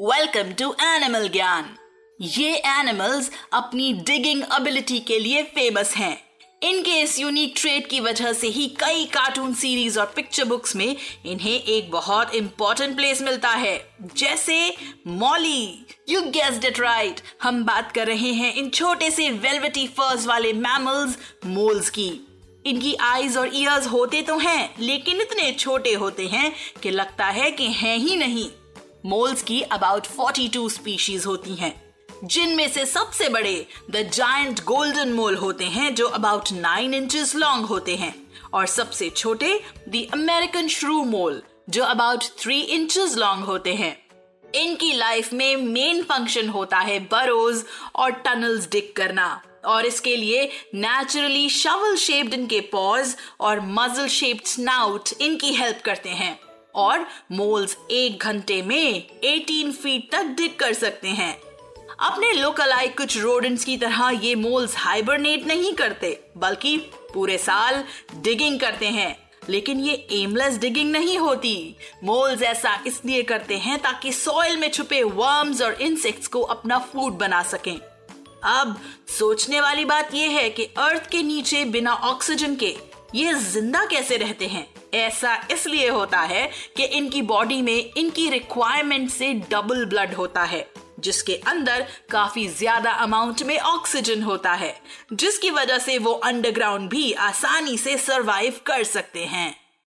Welcome to animal Gyan ये animals अपनी digging ability के लिए फ़ेमस हैं। इनके इस यूनिक ट्रेड की वजह से ही कई कार्टून सीरीज़ और पिक्चर बुक्स में इन्हें एक बहुत इंपॉर्टेंट प्लेस मिलता है। जैसे Molly you guessed it right हम बात कर रहे हैं इन छोटे से वेलवेटी फर्स वाले मैमल्स मोल्स की। इनकी आईज और ईयर्स होते तो हैं, लेकिन इतने छोटे होते हैं कि लगता है कि हैं ही नहीं। मोल्स की अबाउट 42 स्पीशीज होती हैं, जिनमें से सबसे बड़े द जायंट गोल्डन मोल होते हैं, जो अबाउट नाइन इंचेस लॉन्ग होते हैं, और सबसे छोटे द अमेरिकन श्रू मोल जो अबाउट थ्री इंचेस लॉन्ग होते हैं। इनकी लाइफ में मेन फ़ंक्शन होता है बरोज और टनल्स डिक करना, और इसके लिए नेचुरली शवल शेप्ड इनके पॉज और मजल शेप्ड स्नाउट इनकी हेल्प करते हैं। और मोल्स एक घंटे में 18 फीट तक डिग कर सकते हैं। अपने लोकल आई कुछ रोडेंट्स की तरह ये मोल्स हाइबरनेट नहीं करते, बल्कि पूरे साल डिगिंग करते हैं। लेकिन ये एमलेस डिगिंग नहीं होती। मोल्स ऐसा इसलिए करते हैं ताकि सॉइल में छुपे वर्म्स और इंसेक्ट्स को अपना फ़ूड बना सकें। अब सोचने वाली बात यह है कि अर्थ के नीचे बिना ऑक्सीजन के ये ज़िंदा कैसे रहते हैं? ऐसा इसलिए होता है कि इनकी बॉडी में इनकी रिक्वायरमेंट से डबल ब्लड होता है, जिसके अंदर काफ़ी ज़्यादा अमाउंट में ऑक्सीजन होता है, जिसकी वजह से वो अंडरग्राउंड भी आसानी से सरवाइव कर सकते हैं।